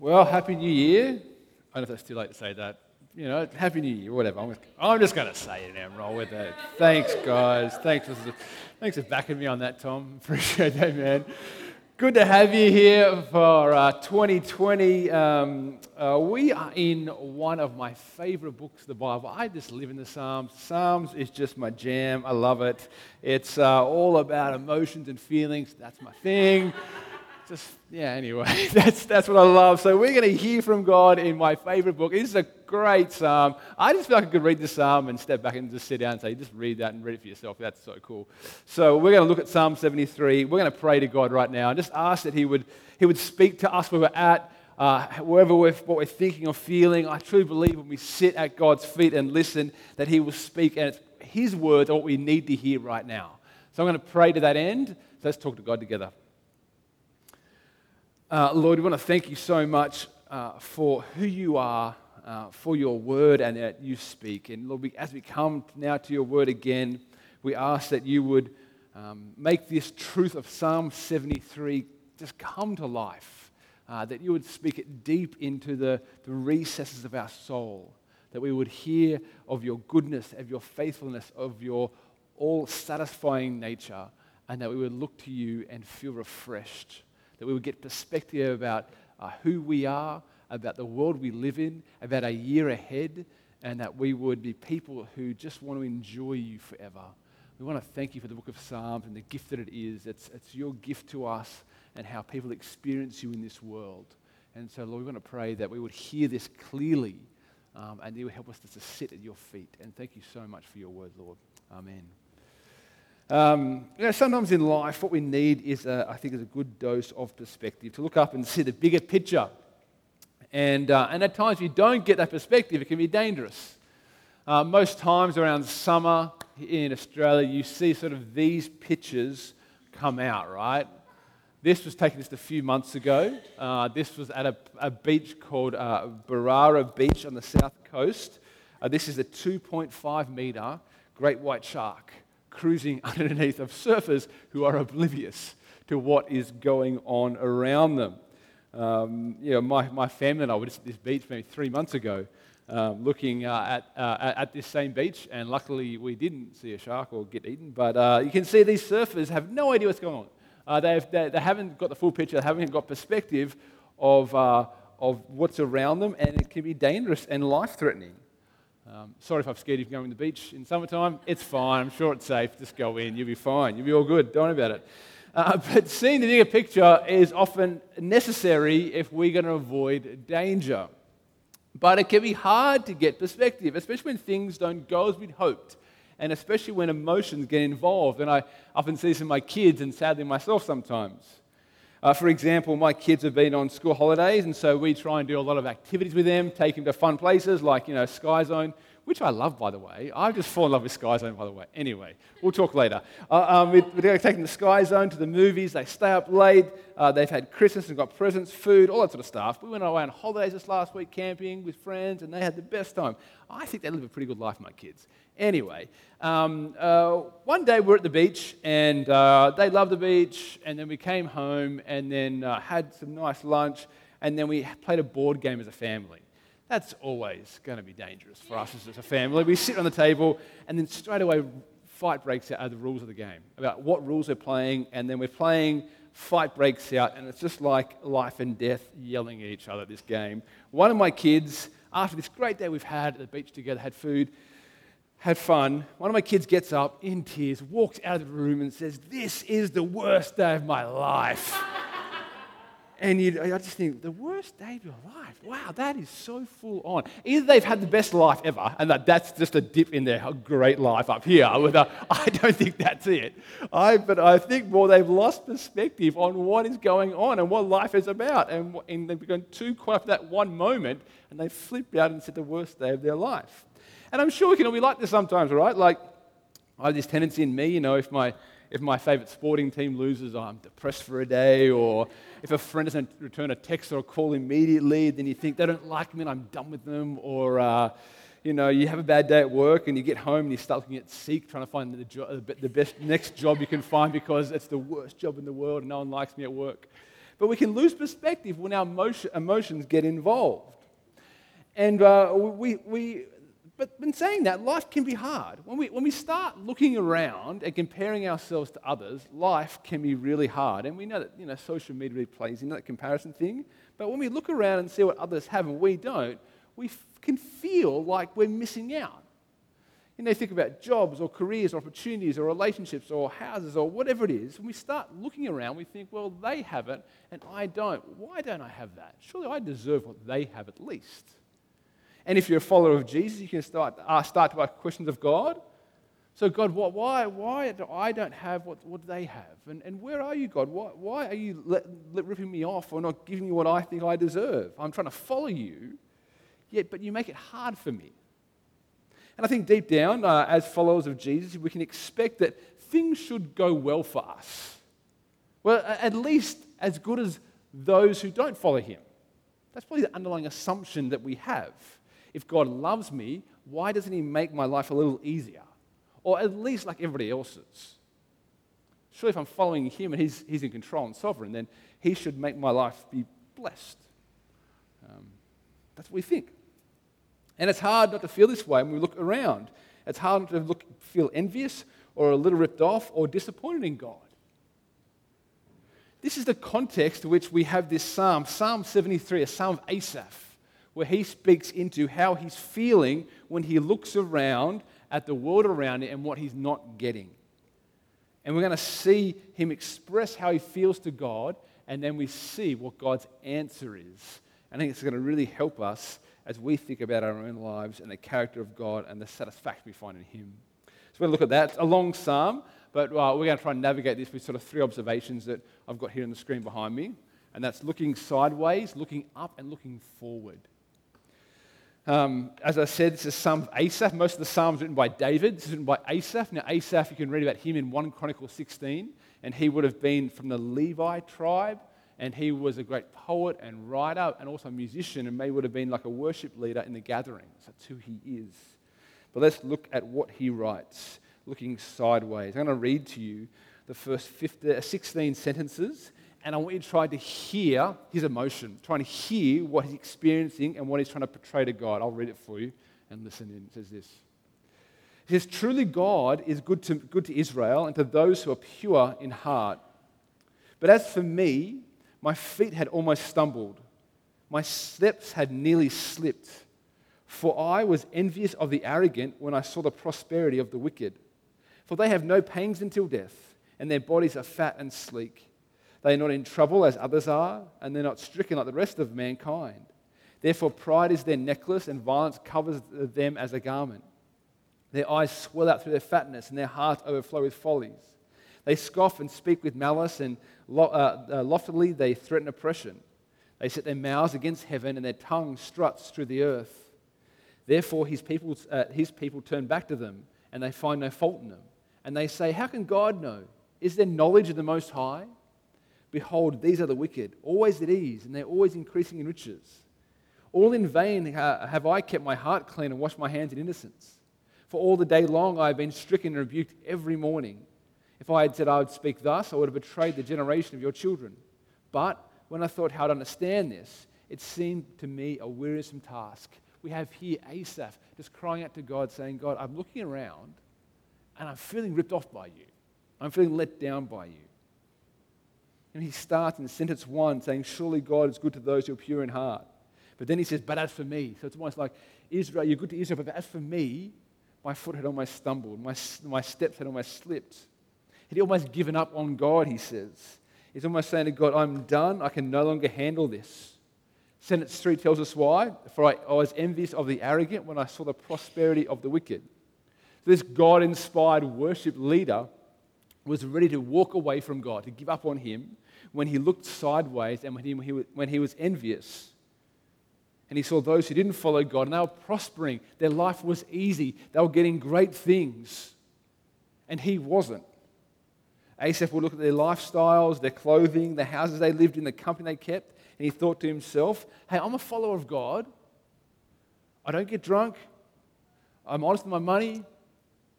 Well, Happy New Year. I don't know if that's too late to say that. You know, Happy New Year, whatever. I'm, just going to say it and roll with it. Thanks, guys. Thanks for, thanks for backing me on that, Tom. Appreciate that, man. Good to have you here for uh, 2020. Um, uh, we are in one of my favorite books, the Bible. I just live in the Psalms. Psalms is just my jam. I love it. It's uh, all about emotions and feelings. That's my thing just yeah anyway that's that's what i love. So we're going to hear from god in my favorite book. This is a great psalm. I just feel like i could read the psalm and step back and just sit down and say just read that and read it for yourself. That's so cool. So we're going to look at psalm 73 we're going to pray to god right now and just ask that he would he would speak to us where we're at uh, wherever we're, what we're thinking or feeling. I truly believe when we sit at god's feet and listen that he will speak and it's his words are what we need to hear right now. So i'm going to pray to that end. So let's talk to god together uh, Lord, we want to thank you so much uh, for who you are, uh, for your word, and that you speak. And Lord, we, as we come now to your word again, we ask that you would um, make this truth of Psalm 73 just come to life, uh, that you would speak it deep into the, the recesses of our soul, that we would hear of your goodness, of your faithfulness, of your all satisfying nature, and that we would look to you and feel refreshed that we would get perspective about uh, who we are, about the world we live in, about a year ahead, and that we would be people who just want to enjoy you forever. We want to thank you for the book of Psalms and the gift that it is. It's, it's your gift to us and how people experience you in this world. And so, Lord, we want to pray that we would hear this clearly um, and you would help us to sit at your feet. And thank you so much for your word, Lord. Amen. Um, you know, sometimes in life, what we need is, a, I think, is a good dose of perspective to look up and see the bigger picture. And, uh, and at times, if you don't get that perspective, it can be dangerous. Uh, most times around summer in Australia, you see sort of these pictures come out, right? This was taken just a few months ago. Uh, this was at a, a beach called uh, Berrara Beach on the south coast. Uh, this is a 2.5 meter great white shark cruising underneath of surfers who are oblivious to what is going on around them. Um, you know, my, my family and I were just at this beach maybe three months ago, um, looking uh, at, uh, at this same beach, and luckily we didn't see a shark or get eaten. But uh, you can see these surfers have no idea what's going on. Uh, they, they, haven't got the full picture, they haven't got perspective of, uh, of what's around them, and it can be dangerous and life threatening. Um, sorry if I've scared you from going to the beach in summertime. It's fine. I'm sure it's safe. Just go in. You'll be fine. You'll be all good. Don't worry about it. Uh, but seeing the bigger picture is often necessary if we're going to avoid danger. But it can be hard to get perspective, especially when things don't go as we'd hoped, and especially when emotions get involved. And I often see this in my kids, and sadly myself sometimes. Uh, for example, my kids have been on school holidays, and so we try and do a lot of activities with them, take them to fun places like, you know, Sky Zone, which I love, by the way. I've just fallen in love with Sky Zone, by the way. Anyway, we'll talk later. Uh, um, we, are take them to Sky Zone, to the movies. They stay up late. Uh, they've had Christmas and got presents, food, all that sort of stuff. We went away on holidays this last week, camping with friends, and they had the best time. I think they live a pretty good life, my kids. Anyway, um, uh, one day we're at the beach and uh, they loved the beach, and then we came home and then uh, had some nice lunch, and then we played a board game as a family. That's always going to be dangerous for us as a family. We sit on the table, and then straight away, fight breaks out of the rules of the game about what rules we're playing, and then we're playing fight breaks out, and it's just like life and death yelling at each other, this game. One of my kids, after this great day we've had at the beach together, had food, had fun. One of my kids gets up in tears, walks out of the room, and says, This is the worst day of my life. and you, I just think, the worst day of your life? Wow, that is so full on. Either they've had the best life ever, and that, that's just a dip in their great life up here. A, I don't think that's it. I, but I think more they've lost perspective on what is going on and what life is about. And, and they've become too caught up that one moment, and they flipped out and said the worst day of their life. And I'm sure, you know, we like this sometimes, right? Like, I have this tendency in me, you know, if my, if my favorite sporting team loses, I'm depressed for a day, or if a friend doesn't return a text or a call immediately, then you think they don't like me and I'm done with them, or, uh, you know, you have a bad day at work and you get home and you start looking at Seek, trying to find the, jo- the best next job you can find because it's the worst job in the world and no one likes me at work. But we can lose perspective when our emotion, emotions get involved. And uh, we, we, but in saying that, life can be hard. When we, when we start looking around and comparing ourselves to others, life can be really hard. And we know that you know, social media really plays into that comparison thing. But when we look around and see what others have and we don't, we f- can feel like we're missing out. You know, think about jobs or careers or opportunities or relationships or houses or whatever it is. When we start looking around, we think, well, they have it and I don't. Why don't I have that? Surely I deserve what they have at least. And if you're a follower of Jesus, you can start, uh, start to ask questions of God. So, God, what, why, why do I don't have what, what they have? And, and where are you, God? Why, why are you let, let, ripping me off or not giving me what I think I deserve? I'm trying to follow you, yet, but you make it hard for me. And I think deep down, uh, as followers of Jesus, we can expect that things should go well for us. Well, at least as good as those who don't follow him. That's probably the underlying assumption that we have. If God loves me, why doesn't He make my life a little easier? Or at least like everybody else's? Surely, if I'm following Him and He's, he's in control and sovereign, then He should make my life be blessed. Um, that's what we think. And it's hard not to feel this way when we look around. It's hard not to look, feel envious or a little ripped off or disappointed in God. This is the context to which we have this psalm, Psalm 73, a psalm of Asaph where he speaks into how he's feeling when he looks around at the world around him and what he's not getting. And we're going to see him express how he feels to God, and then we see what God's answer is. I think it's going to really help us as we think about our own lives and the character of God and the satisfaction we find in him. So we're going to look at that. It's a long psalm, but uh, we're going to try and navigate this with sort of three observations that I've got here on the screen behind me. And that's looking sideways, looking up, and looking forward. Um, as I said, this is Psalm of Asaph. Most of the Psalms written by David. Is written by Asaph. Now, Asaph, you can read about him in 1 Chronicles 16, and he would have been from the Levi tribe, and he was a great poet and writer, and also a musician, and may would have been like a worship leader in the gatherings. That's who he is. But let's look at what he writes, looking sideways. I'm going to read to you the first 15, 16 sentences and I want you to try to hear his emotion, trying to hear what he's experiencing and what he's trying to portray to God. I'll read it for you and listen in. It says this. It says, Truly God is good to, good to Israel and to those who are pure in heart. But as for me, my feet had almost stumbled, my steps had nearly slipped. For I was envious of the arrogant when I saw the prosperity of the wicked. For they have no pangs until death, and their bodies are fat and sleek. They are not in trouble as others are, and they're not stricken like the rest of mankind. Therefore, pride is their necklace, and violence covers them as a garment. Their eyes swell out through their fatness, and their hearts overflow with follies. They scoff and speak with malice, and uh, uh, loftily they threaten oppression. They set their mouths against heaven, and their tongue struts through the earth. Therefore, his people, uh, his people turn back to them, and they find no fault in them. And they say, How can God know? Is there knowledge of the Most High? Behold, these are the wicked, always at ease, and they're always increasing in riches. All in vain have I kept my heart clean and washed my hands in innocence. For all the day long I have been stricken and rebuked every morning. If I had said I would speak thus, I would have betrayed the generation of your children. But when I thought how to understand this, it seemed to me a wearisome task. We have here Asaph just crying out to God, saying, God, I'm looking around and I'm feeling ripped off by you. I'm feeling let down by you. And he starts in sentence one saying, Surely God is good to those who are pure in heart. But then he says, But as for me. So it's almost like, Israel, you're good to Israel, but as for me, my foot had almost stumbled, my, my steps had almost slipped. He'd almost given up on God, he says. He's almost saying to God, I'm done, I can no longer handle this. Sentence 3 tells us why. For I, I was envious of the arrogant when I saw the prosperity of the wicked. So this God inspired worship leader was ready to walk away from God, to give up on Him, when he looked sideways and when he, when he was envious. And he saw those who didn't follow God and they were prospering. Their life was easy. They were getting great things. And he wasn't. Asaph would look at their lifestyles, their clothing, the houses they lived in, the company they kept, and he thought to himself, hey, I'm a follower of God. I don't get drunk. I'm honest with my money.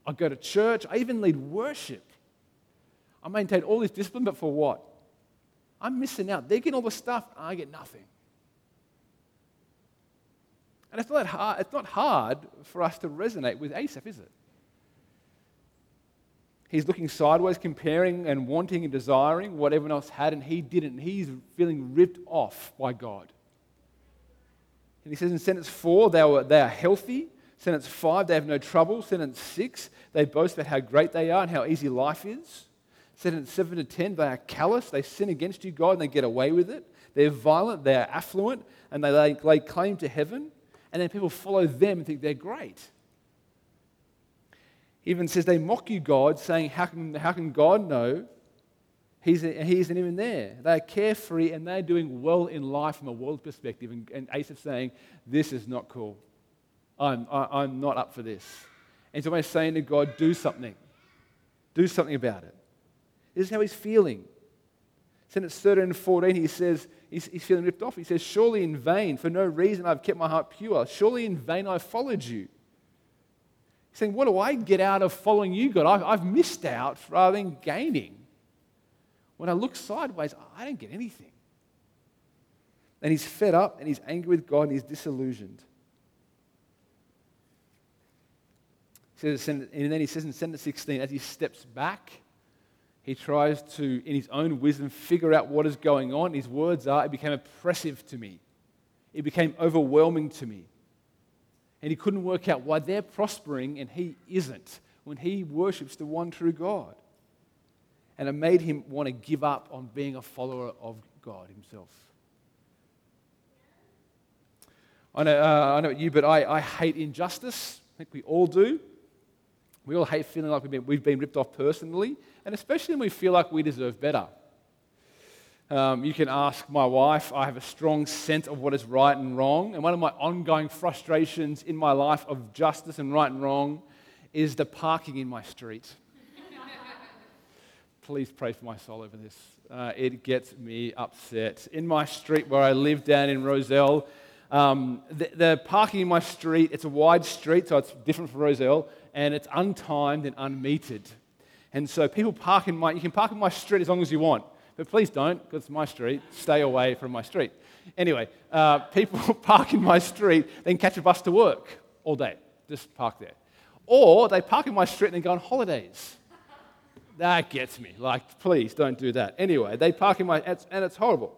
I go to church. I even lead worship. I maintain all this discipline, but for what? I'm missing out. They're getting all the stuff, I get nothing. And it's not, hard, it's not hard for us to resonate with Asaph, is it? He's looking sideways, comparing and wanting and desiring what everyone else had, and he didn't. He's feeling ripped off by God. And he says in sentence four, they, were, they are healthy. Sentence five, they have no trouble. Sentence six, they boast about how great they are and how easy life is. Sentence seven to ten, they are callous. They sin against you, God, and they get away with it. They're violent, they're affluent, and they lay, lay claim to heaven. And then people follow them and think they're great. He even says they mock you, God, saying, How can, how can God know He's, he isn't even there. They're carefree and they're doing well in life from a world perspective. And, and Asaph saying, This is not cool. I'm, I, am not up for this. And he's always saying to God, Do something. Do something about it. This is how he's feeling. Sentence 13 and 14, he says, he's, he's feeling ripped off. He says, Surely in vain, for no reason I've kept my heart pure. Surely in vain I followed you. He's saying, What do I get out of following you, God? I've, I've missed out rather than gaining. When I look sideways, I don't get anything. And he's fed up and he's angry with God and he's disillusioned. He says, and then he says in sentence 16, as he steps back, he tries to, in his own wisdom, figure out what is going on. His words are, it became oppressive to me. It became overwhelming to me. And he couldn't work out why they're prospering and he isn't when he worships the one true God and it made him want to give up on being a follower of God himself. I know, uh, I know you, but I, I hate injustice. I think we all do. We all hate feeling like we've been, we've been ripped off personally, and especially when we feel like we deserve better. Um, you can ask my wife. I have a strong sense of what is right and wrong. And one of my ongoing frustrations in my life of justice and right and wrong is the parking in my street please pray for my soul over this. Uh, it gets me upset. In my street where I live down in Roselle, um, the, the, parking in my street, it's a wide street, so it's different from Rozelle, and it's untimed and unmetered. And so people park in my, you can park in my street as long as you want, but please don't, because it's my street. Stay away from my street. Anyway, uh, people park in my street, then catch a bus to work all day. Just park there. Or they park in my street and then go on holidays. That gets me. Like, please don't do that. Anyway, they park in my, and it's horrible.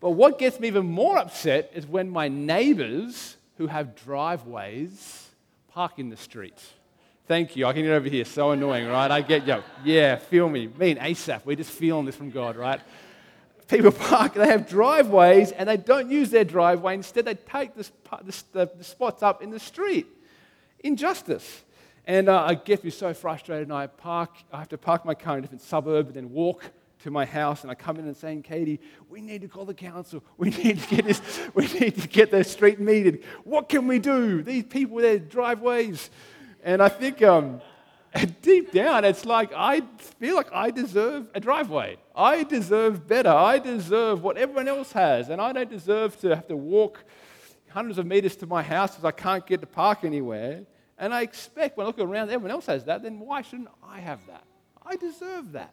But what gets me even more upset is when my neighbors who have driveways park in the street. Thank you. I can get over here. So annoying, right? I get you. Yeah, feel me. Me and Asaph, we're just feeling this from God, right? People park, they have driveways, and they don't use their driveway. Instead, they take this, the, the spots up in the street. Injustice. And uh, I get me so frustrated, and I park. I have to park my car in a different suburb, and then walk to my house. And I come in and saying, "Katie, we need to call the council. We need to get this. We need to get the street metered. What can we do? These people with their driveways." And I think um, deep down, it's like I feel like I deserve a driveway. I deserve better. I deserve what everyone else has, and I don't deserve to have to walk hundreds of meters to my house because I can't get to park anywhere. And I expect when I look around, everyone else has that, then why shouldn't I have that? I deserve that.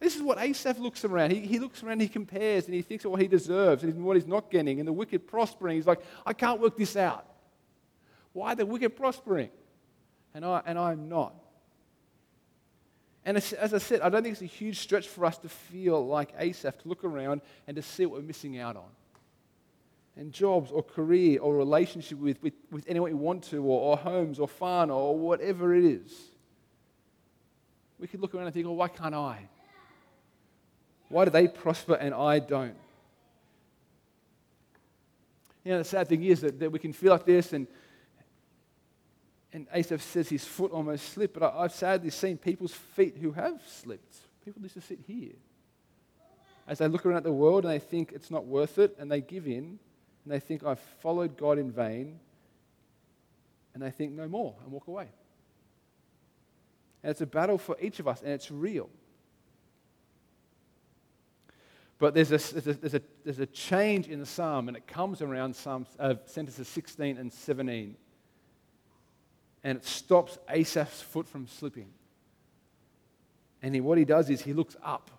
This is what Asaph looks around. He, he looks around, he compares, and he thinks of what he deserves and what he's not getting, and the wicked prospering. He's like, I can't work this out. Why the wicked prospering? And, I, and I'm not. And as, I said, I don't think it's a huge stretch for us to feel like Asaph, to look around and to see what we're missing out on and jobs or career or relationship with, with, with anyone we want to, or, or homes or fun or whatever it is. We could look around and think, oh, why can't I? Why do they prosper and I don't? You know, the sad thing is that, that we can feel like this, and, and Asaph says his foot almost slipped, but I, I've sadly seen people's feet who have slipped. People used to sit here. As they look around at the world and they think it's not worth it, and they give in, and they think, I've followed God in vain, and they think no more and walk away. And it's a battle for each of us, and it's real. But there's a, there's a, there's a, there's a change in the psalm, and it comes around Psalms, uh, sentences 16 and 17. And it stops Asaph's foot from slipping. And he, what he does is he looks up.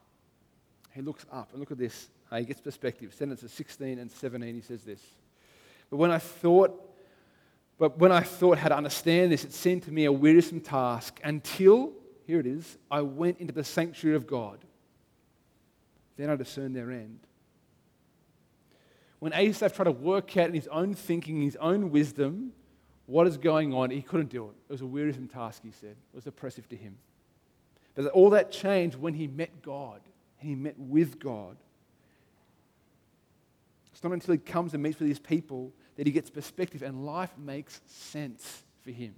He looks up and look at this. He gets perspective. Sentences 16 and 17, he says this. But when I thought, but when I thought how to understand this, it seemed to me a wearisome task until, here it is, I went into the sanctuary of God. Then I discerned their end. When Asaph tried to work out in his own thinking, his own wisdom, what is going on, he couldn't do it. It was a wearisome task, he said. It was oppressive to him. But all that changed when he met God and he met with God. It's not until he comes and meets with his people that he gets perspective and life makes sense for him.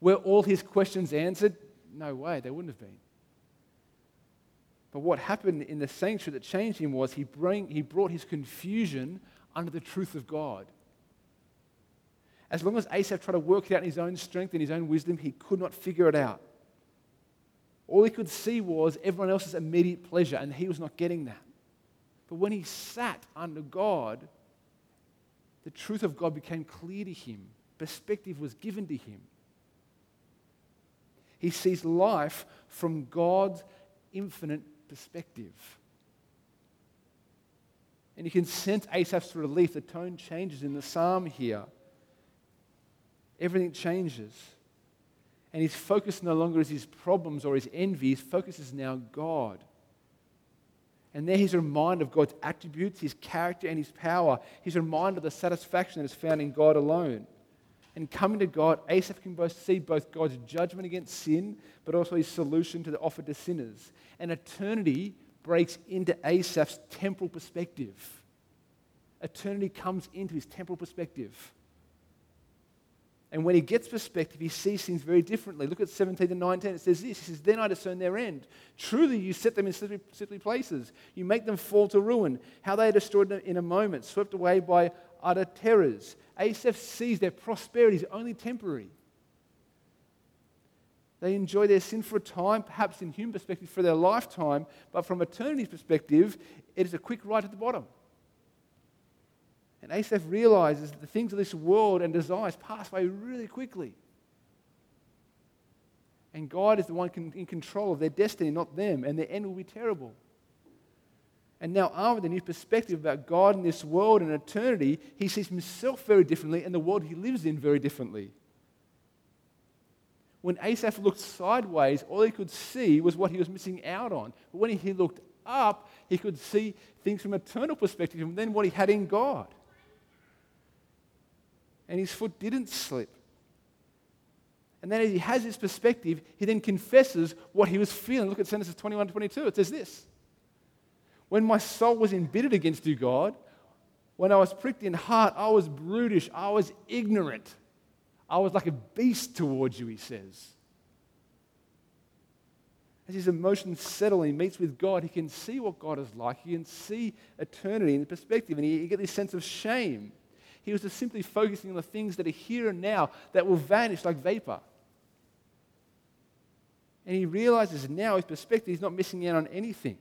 Were all his questions answered? No way, they wouldn't have been. But what happened in the sanctuary that changed him was he, bring, he brought his confusion under the truth of God. As long as Asaph tried to work it out in his own strength and his own wisdom, he could not figure it out. All he could see was everyone else's immediate pleasure, and he was not getting that. But when he sat under God, the truth of God became clear to him. Perspective was given to him. He sees life from God's infinite perspective. And you can sense Asaph's relief. The tone changes in the psalm here. Everything changes. And his focus no longer is his problems or his envy, his focus is now God. And there he's reminded of God's attributes, his character, and his power. He's reminded of the satisfaction that is found in God alone. And coming to God, Asaph can both see both God's judgment against sin, but also his solution to the offer to sinners. And eternity breaks into Asaph's temporal perspective. Eternity comes into his temporal perspective. And when he gets perspective, he sees things very differently. Look at 17 to 19. It says this He says, Then I discern their end. Truly, you set them in slippery places. You make them fall to ruin. How they are destroyed in a moment, swept away by utter terrors. Asaph sees their prosperity is only temporary. They enjoy their sin for a time, perhaps in human perspective for their lifetime, but from eternity's perspective, it is a quick ride at the bottom. And Asaph realizes that the things of this world and desires pass away really quickly. And God is the one in control of their destiny, not them, and their end will be terrible. And now, Arm, with a new perspective about God and this world and eternity, he sees himself very differently and the world he lives in very differently. When Asaph looked sideways, all he could see was what he was missing out on. But when he looked up, he could see things from eternal perspective and then what he had in God and his foot didn't slip. And then as he has his perspective, he then confesses what he was feeling. Look at Genesis 21 to 22. It says this When my soul was embittered against you, God, when I was pricked in heart, I was brutish, I was ignorant. I was like a beast towards you, he says. As his emotions settle and he meets with God, he can see what God is like. He can see eternity in perspective, and he, he gets this sense of shame. He was just simply focusing on the things that are here and now that will vanish like vapor. And he realizes now his perspective, he's not missing out on anything.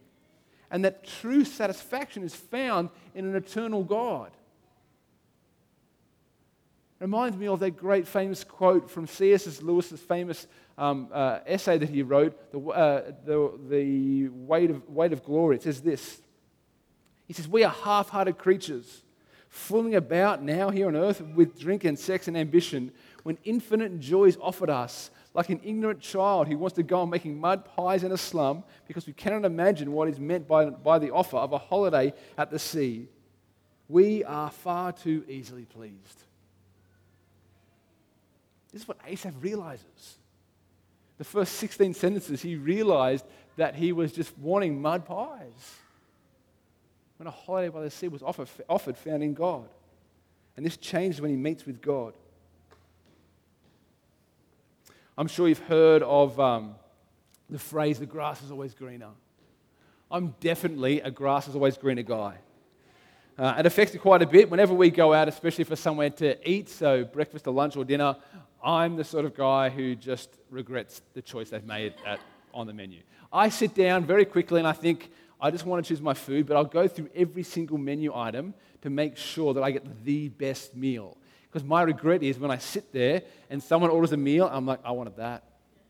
And that true satisfaction is found in an eternal God. It reminds me of that great famous quote from C.S. Lewis's famous um, uh, essay that he wrote, the, uh, the, the weight, of, weight of Glory. It says this He says, We are half hearted creatures fooling about now here on earth with drink and sex and ambition when infinite joy is offered us, like an ignorant child who wants to go on making mud pies in a slum because we cannot imagine what is meant by, by the offer of a holiday at the sea. We are far too easily pleased. This is what Asaph realizes. The first 16 sentences, he realized that he was just wanting mud pies when a holiday by the sea was offered, offered found in God. And this changed when he meets with God. I'm sure you've heard of um, the phrase, the grass is always greener. I'm definitely a grass is always greener guy. Uh, it affects me quite a bit whenever we go out, especially for somewhere to eat, so breakfast or lunch or dinner. I'm the sort of guy who just regrets the choice they've made at, on the menu. I sit down very quickly and I think, I just want to choose my food, but I'll go through every single menu item to make sure that I get the best meal. Because my regret is when I sit there and someone orders a meal, I'm like, I wanted that.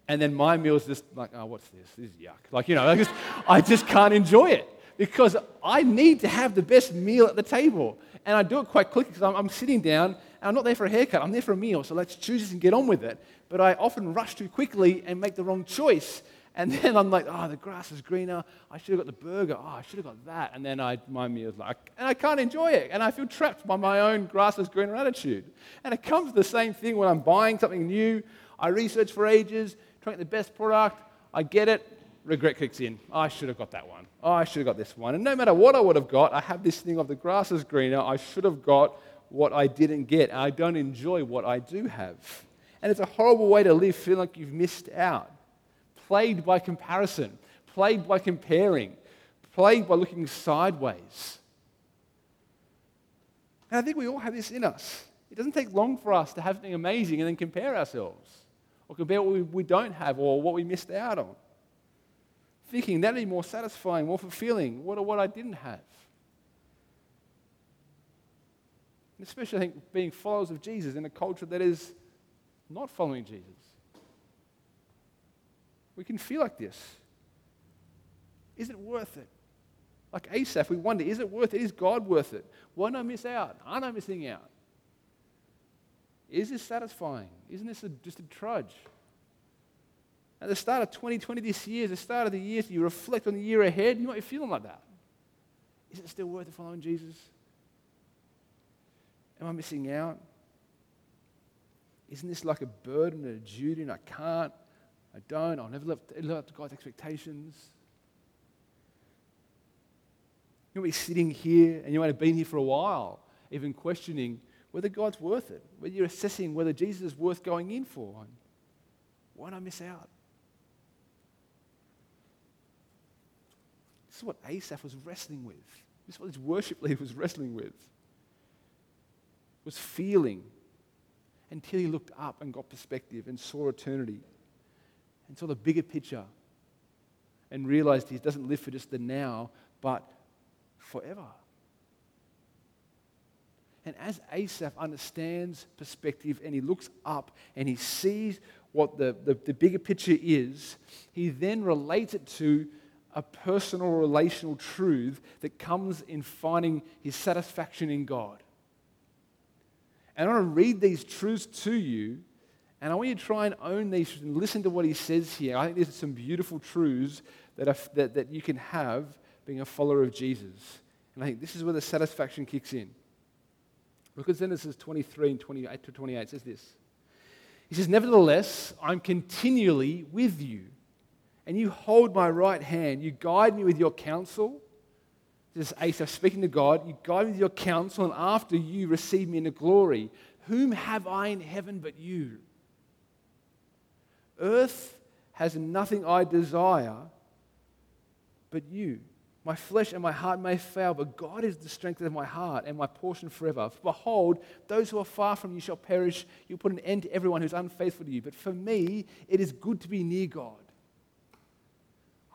And then my meal is just like, oh, what's this? This is yuck. Like, you know, I just, I just can't enjoy it. because I need to have the best meal at the table. And I do it quite quickly because I'm, I'm, sitting down and I'm not there for a haircut, I'm there for a meal. So let's choose this and get on with it. But I often rush too quickly and make the wrong choice. And then I'm like, oh, the grass is greener. I should have got the burger. Oh, I should have got that. And then I, my meal's like, and I can't enjoy it. And I feel trapped by my own grass is greener attitude. And it comes to the same thing when I'm buying something new. I research for ages, trying the best product. I get it. Regret kicks in. Oh, I should have got that one. Oh, I should have got this one. And no matter what I would have got, I have this thing of the grass is greener. I should have got what I didn't get. I don't enjoy what I do have. And it's a horrible way to live, feeling like you've missed out plagued by comparison, plagued by comparing, plagued by looking sideways. And I think we all have this in us. It doesn't take long for us to have something amazing and then compare ourselves or compare what we, don't have or what we missed out on. Thinking that'd be more satisfying, more fulfilling. What what I didn't have? And especially, I think, being followers of Jesus in a culture that is not following Jesus. We can feel like this. Is it worth it? Like Asaph, we wonder, is it worth it? Is God worth it? Why not I miss out? Aren't I missing out? Is this satisfying? Isn't this a, just a trudge? At the start of 2020 this year, the start of the year, you reflect on the year ahead, you might be feeling like that. Is it still worth it following Jesus? Am I missing out? Isn't this like a burden a duty and I can't? I don't. I'll never live, live up to God's expectations. You might be sitting here and you might have been here for a while, even questioning whether God's worth it, whether you're assessing whether Jesus is worth going in for. Why not I miss out? This is what Asaph was wrestling with. This is what his worship leader was wrestling with. Was feeling until he looked up and got perspective and saw eternity and saw the bigger picture and realized he doesn't live for just the now, but forever. And as Asaph understands perspective and he looks up and he sees what the, the, the, bigger picture is, he then relates it to a personal relational truth that comes in finding his satisfaction in God. And I want to read these truths to you and I want you to try and own these and listen to what he says here. I think these are some beautiful truths that, are, that, that you can have being a follower of Jesus. And I think this is where the satisfaction kicks in. Look at Genesis 23 and 28 to 28. It says this. He says, Nevertheless, I'm continually with you, and you hold my right hand. You guide me with your counsel. This is Asaph speaking to God. You guide me with your counsel, and after you receive me into glory. Whom have I in heaven but you? Earth has nothing I desire but you. My flesh and my heart may fail, but God is the strength of my heart and my portion forever. For behold, those who are far from you shall perish. You put an end to everyone who's unfaithful to you. But for me, it is good to be near God.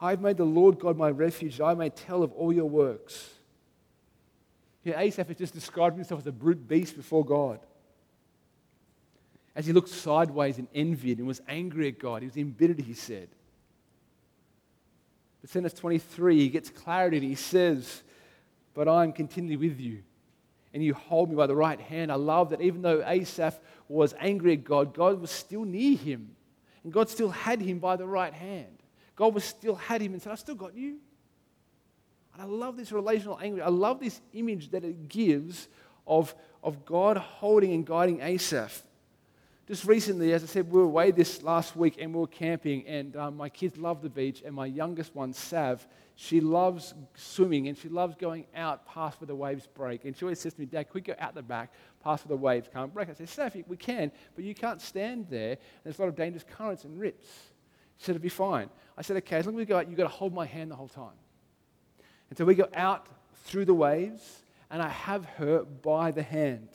I've made the Lord God my refuge. I may tell of all your works. Here, Asaph has just described himself as a brute beast before God as he looked sideways and envied and was angry at God. He was embittered, he said. But at 23, he gets clarity and he says, But I'm continually with you, and you hold me by the right hand. I love that even though Asaph was angry at God, God was still near him, and God still had him by the right hand. God was still had him and said, I still got you. And I love this relational anguish. I love this image that it gives of, of God holding and guiding Asaph just recently, as I said, we were away this last week and we were camping, and um, my kids love the beach. And my youngest one, Sav, she loves swimming and she loves going out past where the waves break. And she always says to me, Dad, can we go out the back past where the waves can't break? I say, Sav, we can, but you can't stand there. There's a lot of dangerous currents and rips. She said, It'll be fine. I said, Okay, as long as we go out, you've got to hold my hand the whole time. And so we go out through the waves, and I have her by the hand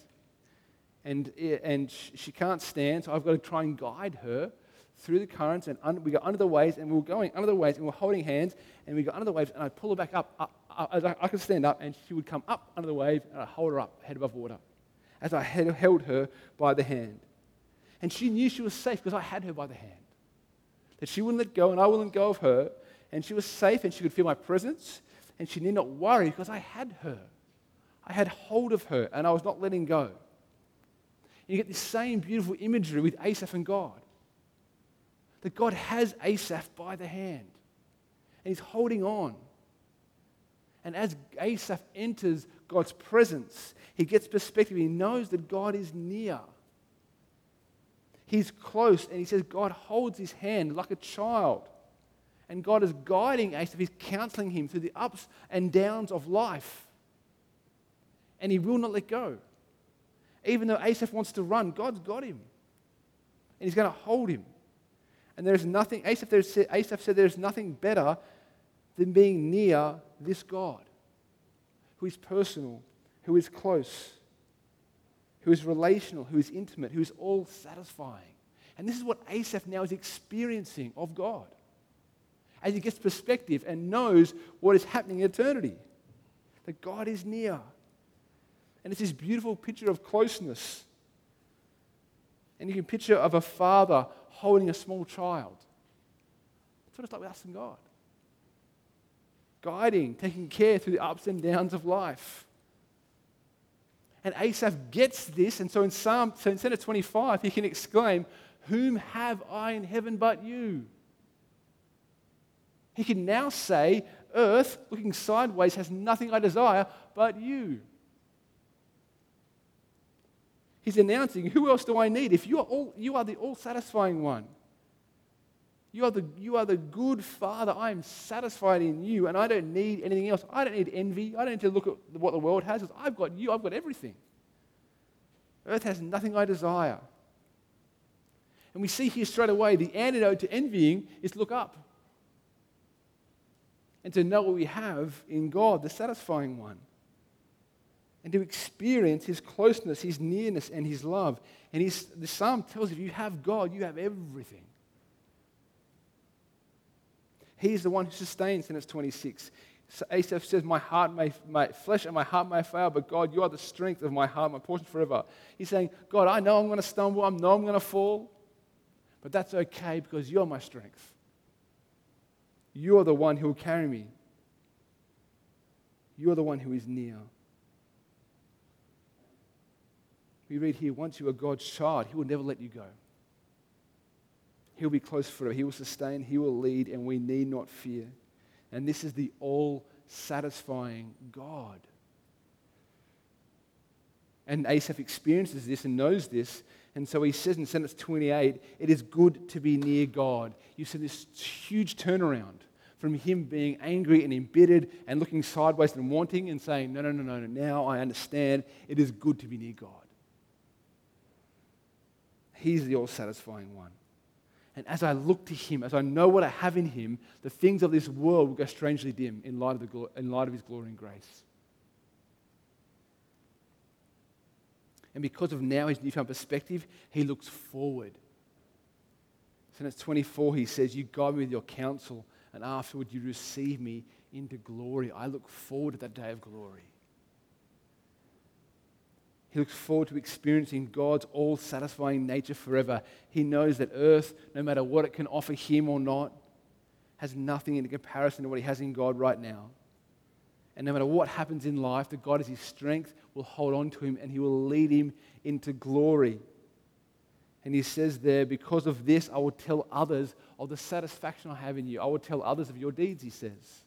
and, and she can't stand, so I've got to try and guide her through the currents. And we go under the waves, and we are going under the waves, and we're holding hands, and we go under the waves, and I pull her back up. up, up I, could stand up, and she would come up under the wave, and I hold her up, head above water, as I had, held her by the hand. And she knew she was safe because I had her by the hand. That she wouldn't let go, and I wouldn't go of her. And she was safe, and she could feel my presence, and she need not worry because I had her. I had hold of her and I was not letting go. You get this same beautiful imagery with Asaph and God. That God has Asaph by the hand and he's holding on. And as Asaph enters God's presence, he gets perspective. He knows that God is near. He's close, and he says God holds his hand like a child. And God is guiding Asaph, he's counseling him through the ups and downs of life. And he will not let go. Even though Asaph wants to run, God's got him. And he's going to hold him. And there's nothing, Asaph, Asaph said, there's nothing better than being near this God who is personal, who is close, who is relational, who is intimate, who is all satisfying. And this is what Asaph now is experiencing of God as he gets perspective and knows what is happening in eternity. That God is near. And it's this beautiful picture of closeness. And you can picture of a father holding a small child. That's what it's like with us and God guiding, taking care through the ups and downs of life. And Asaph gets this, and so in Psalm, so in 25, he can exclaim, Whom have I in heaven but you? He can now say, Earth, looking sideways, has nothing I desire but you. He's announcing, Who else do I need? If you are, all, you are the all satisfying one. You are, the, you are the good Father. I am satisfied in you, and I don't need anything else. I don't need envy. I don't need to look at what the world has. I've got you. I've got everything. Earth has nothing I desire. And we see here straight away the antidote to envying is look up and to know what we have in God, the satisfying one, and to experience His closeness, His nearness, and His love. And his, the psalm tells you, if you have God, you have everything. He is the one who sustains, in its 26. So Asaph says, My heart may, my flesh and my heart may fail, but God, you are the strength of my heart, my portion forever. He's saying, God, I know I'm going to stumble, I know I'm going to fall, but that's okay because you're my strength. You're the one who will carry me. You're the one who is near. We read here, once you are God's child, He will never let you go. He'll be close forever. He will sustain, He will lead, and we need not fear. And this is the all satisfying God. And Asaph experiences this and knows this. And so he says in sentence 28 it is good to be near God. You see this huge turnaround from him being angry and embittered and looking sideways and wanting and saying, No, no, no, no, no. Now I understand it is good to be near God. He's the all satisfying one. And as I look to Him, as I know what I have in Him, the things of this world will go strangely dim in light of, the, in light of His glory and grace. And because of now his newfound perspective, he looks forward. So in 24, he says, You guide me with your counsel, and afterward you receive me into glory. I look forward to that day of glory. He looks forward to experiencing God's all satisfying nature forever. He knows that earth, no matter what it can offer him or not, has nothing in comparison to what he has in God right now. And no matter what happens in life, that God is his strength, will hold on to him and he will lead him into glory. And he says there, because of this, I will tell others of the satisfaction I have in you. I will tell others of your deeds, he says.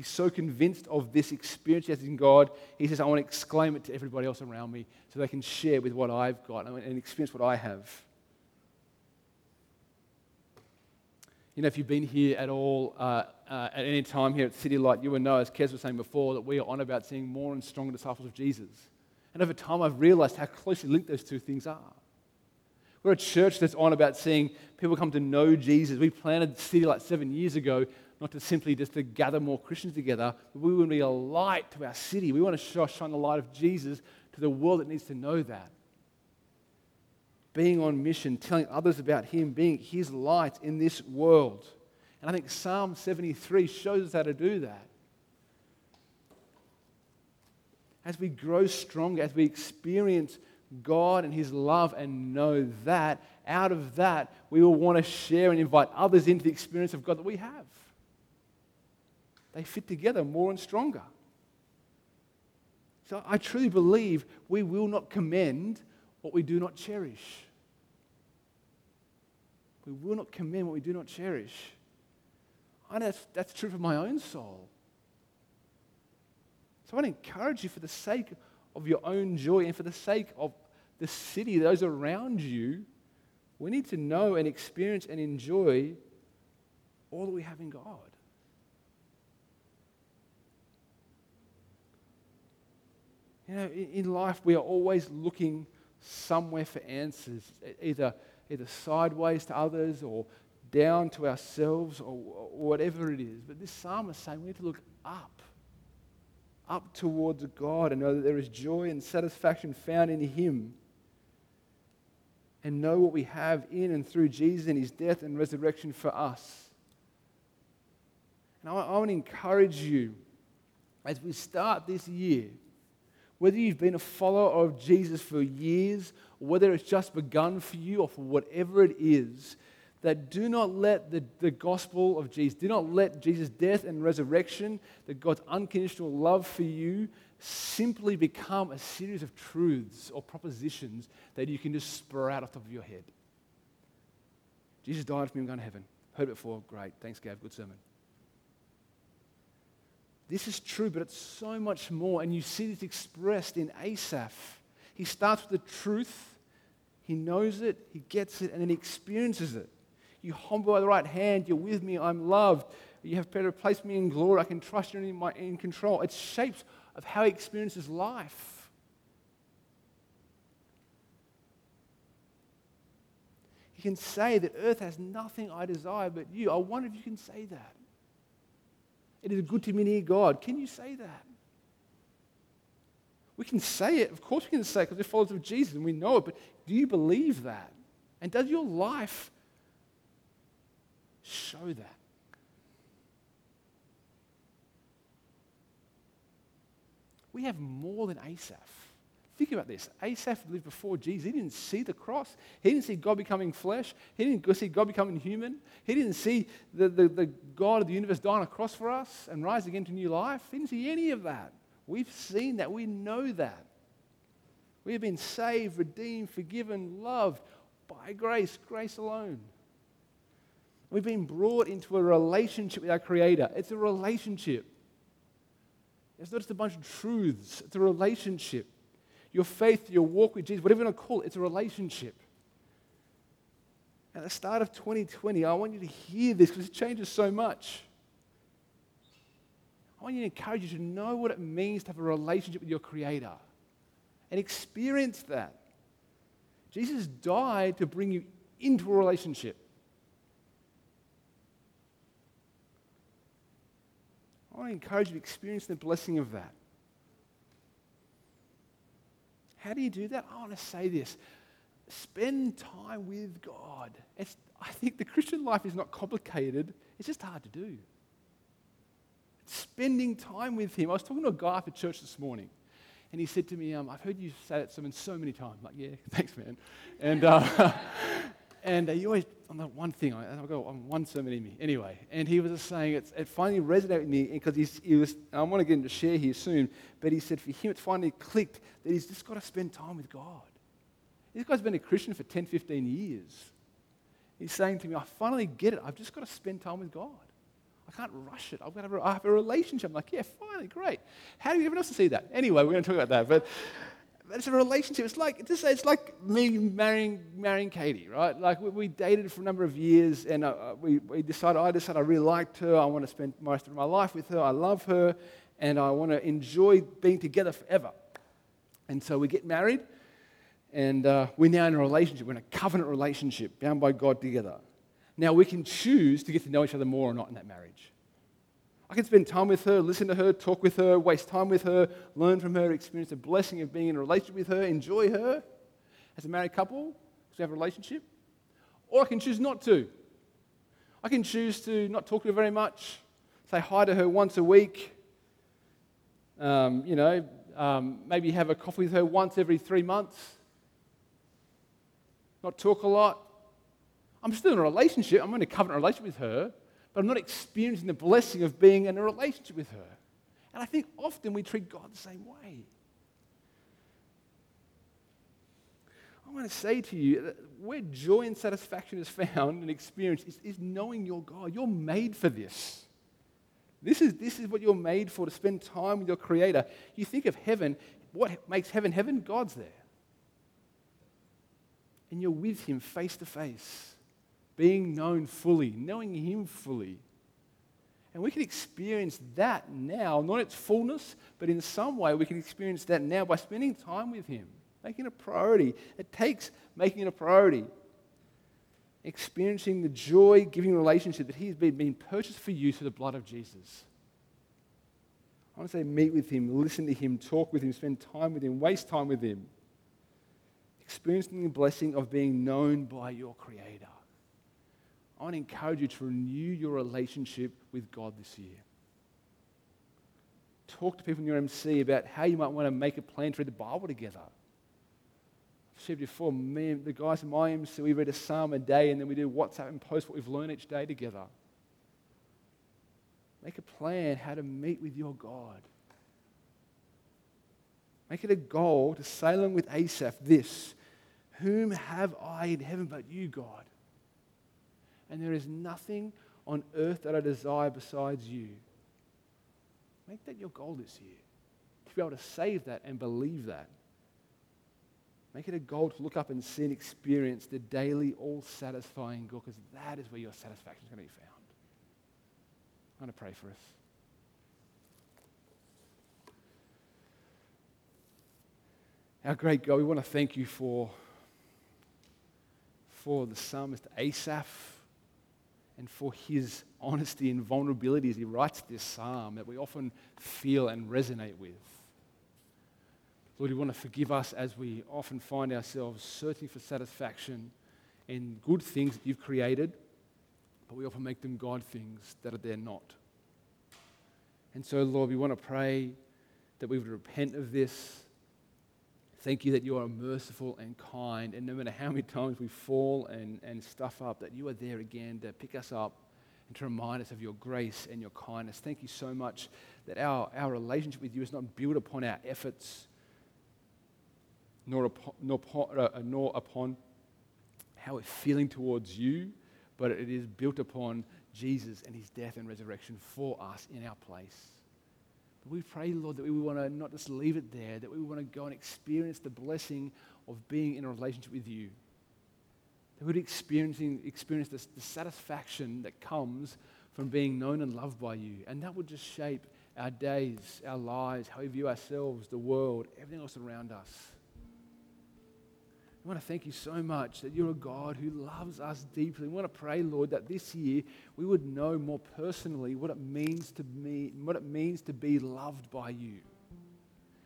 He's so convinced of this experience he has in God, he says, I want to exclaim it to everybody else around me so they can share with what I've got and experience what I have. You know, if you've been here at all, uh, uh, at any time here at City Light, you will know, as Kez was saying before, that we are on about seeing more and stronger disciples of Jesus. And over time, I've realized how closely linked those two things are. We're a church that's on about seeing people come to know Jesus. We planted City Light seven years ago not to simply just to gather more Christians together, but we want to be a light to our city. We want to shine the light of Jesus to the world that needs to know that. Being on mission, telling others about Him, being His light in this world. And I think Psalm 73 shows us how to do that. As we grow stronger, as we experience God and His love and know that, out of that, we will want to share and invite others into the experience of God that we have. They fit together more and stronger. So I truly believe we will not commend what we do not cherish. We will not commend what we do not cherish. I know that's, that's true for my own soul. So I want to encourage you for the sake of your own joy and for the sake of the city, those around you, we need to know and experience and enjoy all that we have in God. You know, in life, we are always looking somewhere for answers, either, either sideways to others or down to ourselves or, or whatever it is. But this psalm is saying we need to look up, up towards God and know that there is joy and satisfaction found in Him and know what we have in and through Jesus and his death and resurrection for us. And I, I want to encourage you as we start this year, whether you've been a follower of Jesus for years, or whether it's just begun for you, or for whatever it is, that do not let the, the gospel of Jesus, do not let Jesus' death and resurrection, that God's unconditional love for you, simply become a series of truths or propositions that you can just spur out of the top of your head. Jesus died for me, I'm going to heaven. Heard it before, great. Thanks, Gav, good sermon. This is true, but it's so much more. And you see this expressed in Asaph. He starts with the truth, he knows it, he gets it, and then he experiences it. You humble by the right hand, you're with me, I'm loved. You have better placed me in glory, I can trust you in, my, in control. It's shapes of how he experiences life. He can say that earth has nothing I desire but you. I wonder if you can say that. It is good to be near God. Can you say that? We can say it. Of course, we can say it because we're followers of Jesus and we know it. But do you believe that? And does your life show that? We have more than Asaph. Think about this. Asaph lived before Jesus. He didn't see the cross. He didn't see God becoming flesh. He didn't see God becoming human. He didn't see the, the, the God of the universe die on a cross for us and rise again to new life. He didn't see any of that. We've seen that. We know that. We have been saved, redeemed, forgiven, loved by grace, grace alone. We've been brought into a relationship with our Creator. It's a relationship. It's not just a bunch of truths, it's a relationship. Your faith, your walk with Jesus, whatever you want to call it, it's a relationship. At the start of 2020, I want you to hear this because it changes so much. I want you to encourage you to know what it means to have a relationship with your Creator and experience that. Jesus died to bring you into a relationship. I want to encourage you to experience the blessing of that. How do you do that? I want to say this spend time with God. It's, I think the Christian life is not complicated, it's just hard to do. spending time with Him. I was talking to a guy after church this morning, and he said to me, um, I've heard you say that so many times. I'm like, yeah, thanks, man. And, uh, and uh, you always on that one thing. I, have got on one sermon in me. Anyway, and he was just saying it, it finally resonated with me because he was. I want to get him to share here soon, but he said for him it finally clicked that he's just got to spend time with God. This guy's been a Christian for 10, 15 years. He's saying to me, I finally get it. I've just got to spend time with God. I can't rush it. I've got to have a, I have a relationship. I'm like, yeah, finally, great. How do you even else to see that? Anyway, we're going to talk about that. But it's a relationship. It's like it's, like me marrying marrying Katie, right? Like we, we dated for a number of years, and uh, we, we decided I decided I really liked her. I want to spend most of my life with her. I love her, and I want to enjoy being together forever. And so we get married, and uh, we're now in a relationship. We're in a covenant relationship, bound by God together. Now we can choose to get to know each other more or not in that marriage. I can spend time with her, listen to her, talk with her, waste time with her, learn from her, experience the blessing of being in a relationship with her, enjoy her as a married couple, because we have a relationship. Or I can choose not to. I can choose to not talk to her very much, say hi to her once a week, um, you know, um, maybe have a coffee with her once every three months, not talk a lot. I'm still in a relationship. I'm in a covenant relationship with her, but I'm not experiencing the blessing of being in a relationship with her. And I think often we treat God the same way. I want to say to you that where joy and satisfaction is found and experienced is, is knowing your God. You're made for this. This is, this is what you're made for to spend time with your Creator. You think of heaven, what makes heaven heaven? God's there. And you're with Him face to face, being known fully, knowing Him fully. And we can experience that now, not its fullness, but in some way we can experience that now by spending time with Him, making it a priority. It takes making it a priority. Experiencing the joy giving relationship that He has been, been purchased for you through the blood of Jesus. I want to say, meet with Him, listen to Him, talk with Him, spend time with Him, waste time with Him. Experiencing the blessing of being known by your Creator. I want to encourage you to renew your relationship with God this year. Talk to people in your MC about how you might want to make a plan to read the Bible together. I've shared before, me and the guys in my MC, we read a psalm a day and then we do WhatsApp and post what we've learned each day together. Make a plan how to meet with your God. Make it a goal to say along with Asaph this Whom have I in heaven but you, God? And there is nothing on earth that I desire besides you. Make that your goal this year. To be able to save that and believe that. Make it a goal to look up and see and experience the daily, all satisfying God, because that is where your satisfaction is going to be found. I'm going to pray for us. Our great God, we want to thank you for, for the psalmist Asaph and for his honesty and vulnerability as he writes this psalm that we often feel and resonate with. Lord, you want to forgive us as we often find ourselves searching for satisfaction in good things that you've created, but we often make them God things that are there not. And so, Lord, we want to pray that we would repent of this Thank you that you are merciful and kind. And no matter how many times we fall and, and stuff up, that you are there again to pick us up and to remind us of your grace and your kindness. Thank you so much that our, our relationship with you is not built upon our efforts, nor upon, nor, uh, nor upon how we're feeling towards you, but it is built upon Jesus and his death and resurrection for us in our place. We pray, Lord, that we want to not just leave it there, that we want to go and experience the blessing of being in a relationship with you. That we'd experiencing, experience this, the satisfaction that comes from being known and loved by you. And that would just shape our days, our lives, how we view ourselves, the world, everything else around us. We want to thank you so much that you're a God who loves us deeply. We want to pray, Lord, that this year we would know more personally what it means to me, what it means to be loved by you.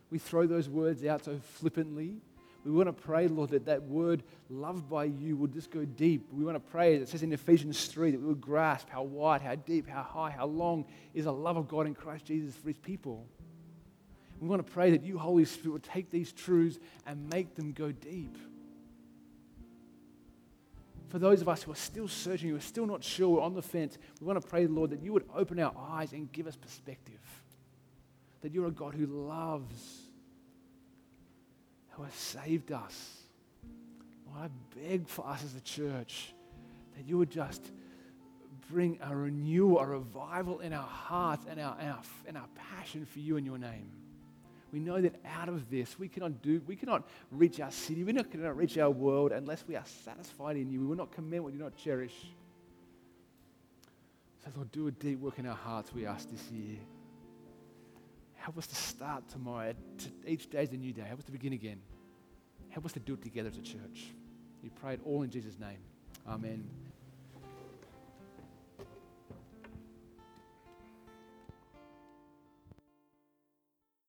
We throw those words out so flippantly. We want to pray, Lord, that that word loved by you would just go deep. We want to pray, that it says in Ephesians 3, that we would grasp how wide, how deep, how high, how long is the love of God in Christ Jesus for his people. We want to pray that you, Holy Spirit, would take these truths and make them go deep for those of us who are still searching, who are still not sure, we're on the fence, we want to pray, Lord, that you would open our eyes and give us perspective. That you're a God who loves, who has saved us. Lord, I beg for us as a church that you would just bring a renewal, a revival in our hearts and our, and our, and our passion for you and your name. We know that out of this, we cannot do, we cannot reach our city, we cannot reach our world unless we are satisfied in you. We will not commend what you do not cherish. So, Lord, do a deep work in our hearts, we ask this year. Help us to start tomorrow. Each day is a new day. Help us to begin again. Help us to do it together as a church. We pray it all in Jesus' name. Amen.